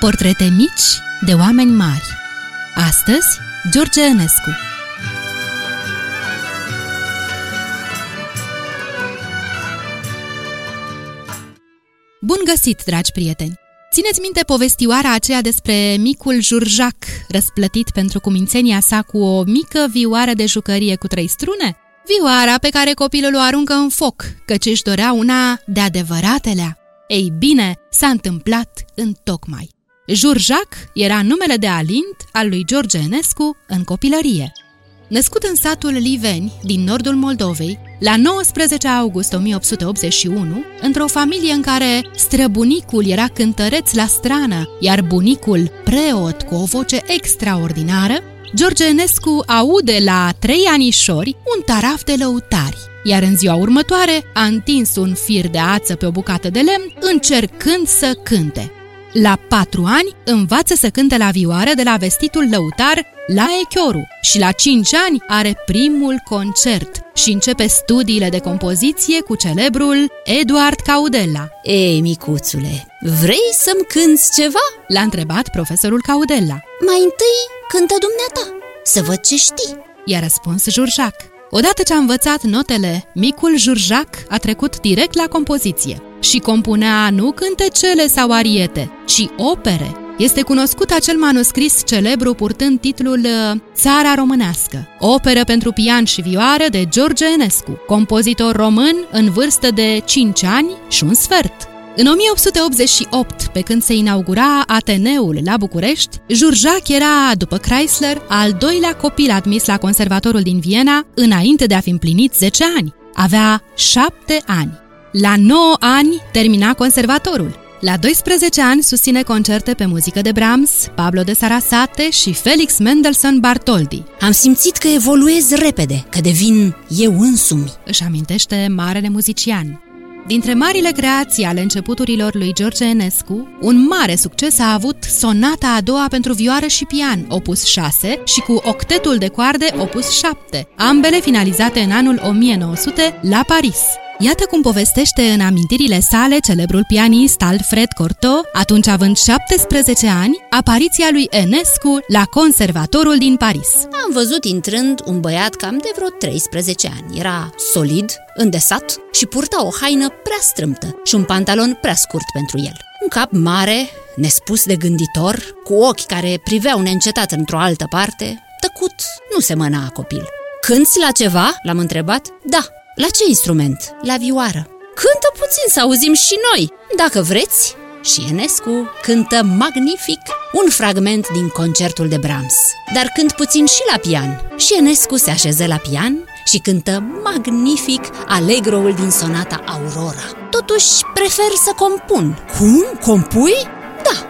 Portrete mici de oameni mari Astăzi, George Enescu Bun găsit, dragi prieteni! Țineți minte povestioara aceea despre micul Jurjac, răsplătit pentru cumințenia sa cu o mică vioară de jucărie cu trei strune? Vioara pe care copilul o aruncă în foc, căci își dorea una de adevăratelea. Ei bine, s-a întâmplat în tocmai. Jurjac era numele de alint al lui George Enescu în copilărie. Născut în satul Liveni, din nordul Moldovei, la 19 august 1881, într-o familie în care străbunicul era cântăreț la strană, iar bunicul preot cu o voce extraordinară, George Enescu aude la trei anișori un taraf de lăutari, iar în ziua următoare a întins un fir de ață pe o bucată de lemn, încercând să cânte. La patru ani învață să cânte la vioară de la vestitul lăutar la Echioru și la cinci ani are primul concert și începe studiile de compoziție cu celebrul Eduard Caudella. Ei, micuțule, vrei să-mi cânți ceva? L-a întrebat profesorul Caudella. Mai întâi cântă dumneata, să văd ce știi. I-a răspuns Jurjac. Odată ce a învățat notele, micul Jurjac a trecut direct la compoziție și compunea nu cântecele sau ariete, ci opere. Este cunoscut acel manuscris celebru purtând titlul uh, Țara Românească, operă pentru pian și vioară de George Enescu, compozitor român în vârstă de 5 ani și un sfert. În 1888, pe când se inaugura Ateneul la București, Jurjac era, după Chrysler, al doilea copil admis la conservatorul din Viena, înainte de a fi împlinit 10 ani. Avea 7 ani. La 9 ani termina conservatorul. La 12 ani susține concerte pe muzică de Brahms, Pablo de Sarasate și Felix Mendelssohn Bartoldi. Am simțit că evoluez repede, că devin eu însumi. Își amintește marele muzician. Dintre marile creații ale începuturilor lui George Enescu, un mare succes a avut sonata a doua pentru vioară și pian, opus 6, și cu octetul de coarde, opus 7, ambele finalizate în anul 1900 la Paris. Iată cum povestește în amintirile sale celebrul pianist Alfred Cortot, atunci având 17 ani, apariția lui Enescu la Conservatorul din Paris. Am văzut intrând un băiat cam de vreo 13 ani. Era solid, îndesat și purta o haină prea strâmtă și un pantalon prea scurt pentru el. Un cap mare, nespus de gânditor, cu ochi care priveau neîncetat într-o altă parte, tăcut, nu se mâna copil. Cânți la ceva?" l-am întrebat. Da, la ce instrument? La vioară. Cântă puțin să auzim și noi, dacă vreți. Și Enescu cântă magnific un fragment din concertul de Brahms. Dar cânt puțin și la pian. Și Enescu se așeză la pian și cântă magnific alegroul din sonata Aurora. Totuși, prefer să compun. Cum? Compui? Da.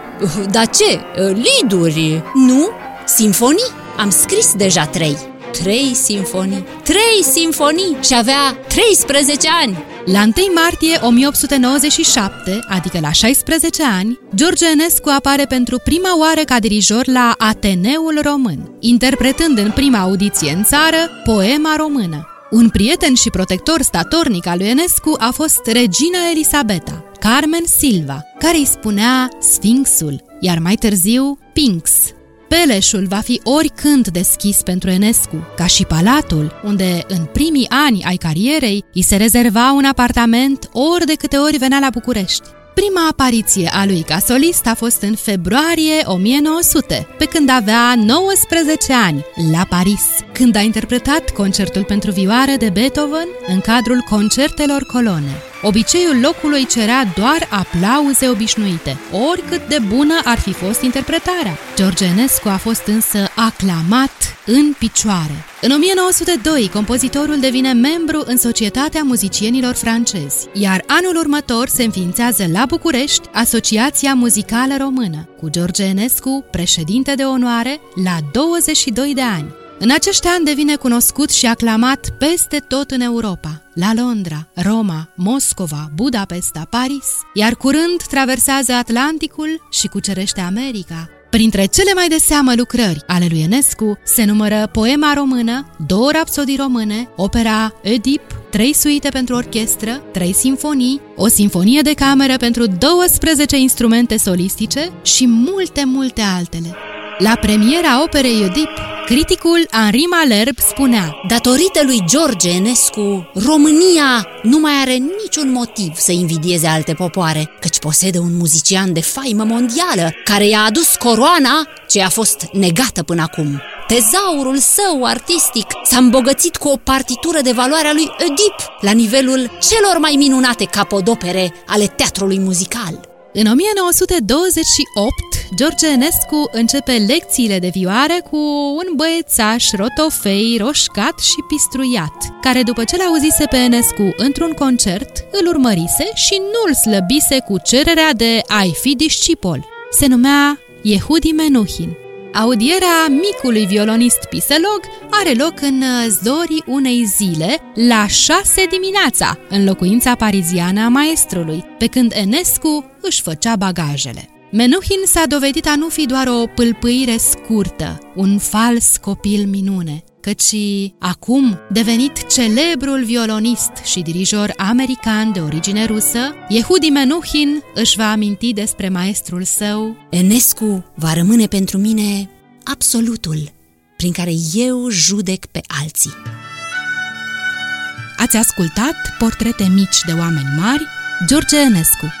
Dar ce? Liduri? Nu? Sinfonii? Am scris deja trei trei simfonii. Trei simfonii și avea 13 ani! La 1 martie 1897, adică la 16 ani, George Enescu apare pentru prima oară ca dirijor la Ateneul Român, interpretând în prima audiție în țară poema română. Un prieten și protector statornic al lui Enescu a fost regina Elisabeta, Carmen Silva, care îi spunea Sfinxul, iar mai târziu Pinx, Peleșul va fi oricând deschis pentru Enescu, ca și palatul, unde în primii ani ai carierei îi se rezerva un apartament ori de câte ori venea la București. Prima apariție a lui ca solist a fost în februarie 1900, pe când avea 19 ani, la Paris, când a interpretat concertul pentru vioară de Beethoven în cadrul concertelor colone. Obiceiul locului cerea doar aplauze obișnuite, oricât de bună ar fi fost interpretarea. George Enescu a fost însă aclamat în picioare. În 1902, compozitorul devine membru în Societatea Muzicienilor Francezi, iar anul următor se înființează la București Asociația Muzicală Română, cu George Enescu, președinte de onoare, la 22 de ani. În acești ani devine cunoscut și aclamat peste tot în Europa, la Londra, Roma, Moscova, Budapesta, Paris, iar curând traversează Atlanticul și cucerește America. Printre cele mai de seamă lucrări ale lui Enescu se numără poema română, două rapsodii române, opera Oedip, trei suite pentru orchestră, trei sinfonii, o sinfonie de cameră pentru 12 instrumente solistice și multe, multe altele. La premiera operei Oedip, criticul Henri Malherbe spunea Datorită lui George Enescu, România nu mai are niciun motiv să invidieze alte popoare, căci posedă un muzician de faimă mondială care i-a adus coroana ce a fost negată până acum. Tezaurul său artistic s-a îmbogățit cu o partitură de valoare a lui Oedip, la nivelul celor mai minunate capodopere ale teatrului muzical. În 1928, George Enescu începe lecțiile de vioare cu un băiețaș rotofei, roșcat și pistruiat, care după ce l-auzise pe Enescu într-un concert, îl urmărise și nu-l slăbise cu cererea de a-i fi discipol. Se numea Yehudi Menuhin. Audierea micului violonist piselog are loc în uh, zorii unei zile, la șase dimineața, în locuința pariziană a maestrului, pe când Enescu își făcea bagajele. Menuhin s-a dovedit a nu fi doar o pâlpâire scurtă, un fals copil minune, căci acum, devenit celebrul violonist și dirijor american de origine rusă, Yehudi Menuhin își va aminti despre maestrul său. Enescu va rămâne pentru mine absolutul prin care eu judec pe alții. Ați ascultat Portrete mici de oameni mari, George Enescu.